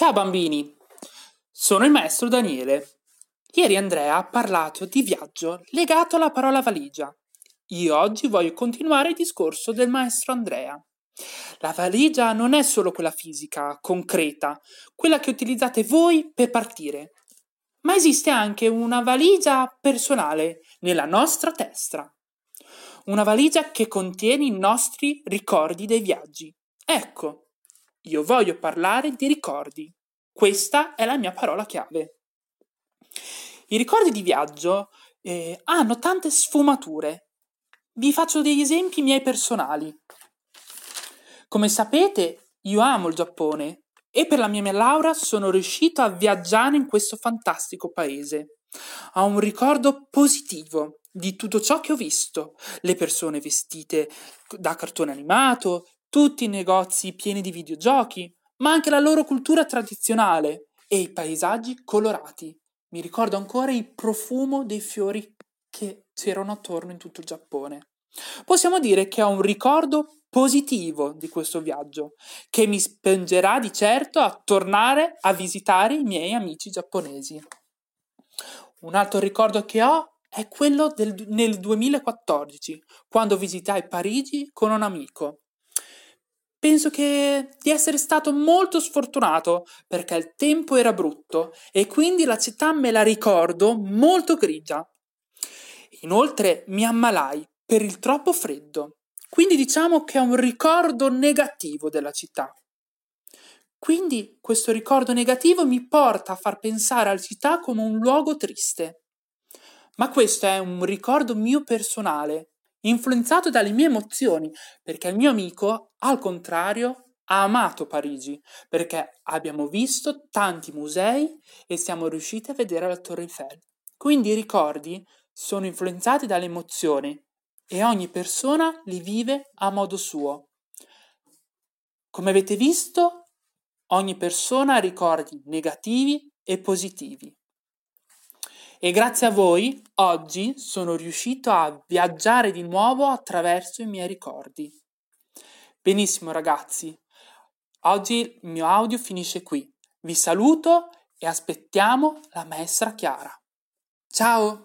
Ciao bambini, sono il maestro Daniele. Ieri Andrea ha parlato di viaggio legato alla parola valigia. Io oggi voglio continuare il discorso del maestro Andrea. La valigia non è solo quella fisica, concreta, quella che utilizzate voi per partire, ma esiste anche una valigia personale nella nostra testa. Una valigia che contiene i nostri ricordi dei viaggi. Ecco, io voglio parlare di ricordi. Questa è la mia parola chiave. I ricordi di viaggio eh, hanno tante sfumature. Vi faccio degli esempi miei personali. Come sapete, io amo il Giappone e per la mia laurea sono riuscito a viaggiare in questo fantastico paese. Ho un ricordo positivo di tutto ciò che ho visto, le persone vestite da cartone animato, tutti i negozi pieni di videogiochi, ma anche la loro cultura tradizionale e i paesaggi colorati. Mi ricordo ancora il profumo dei fiori che c'erano attorno in tutto il Giappone. Possiamo dire che ho un ricordo positivo di questo viaggio, che mi spingerà di certo a tornare a visitare i miei amici giapponesi. Un altro ricordo che ho è quello del, nel 2014, quando visitai Parigi con un amico. Penso che di essere stato molto sfortunato perché il tempo era brutto e quindi la città me la ricordo molto grigia. Inoltre mi ammalai per il troppo freddo, quindi diciamo che è un ricordo negativo della città. Quindi questo ricordo negativo mi porta a far pensare alla città come un luogo triste. Ma questo è un ricordo mio personale influenzato dalle mie emozioni, perché il mio amico, al contrario, ha amato Parigi, perché abbiamo visto tanti musei e siamo riusciti a vedere la Torre Eiffel. Quindi i ricordi sono influenzati dalle emozioni e ogni persona li vive a modo suo. Come avete visto, ogni persona ha ricordi negativi e positivi. E grazie a voi oggi sono riuscito a viaggiare di nuovo attraverso i miei ricordi. Benissimo ragazzi, oggi il mio audio finisce qui. Vi saluto e aspettiamo la maestra Chiara. Ciao!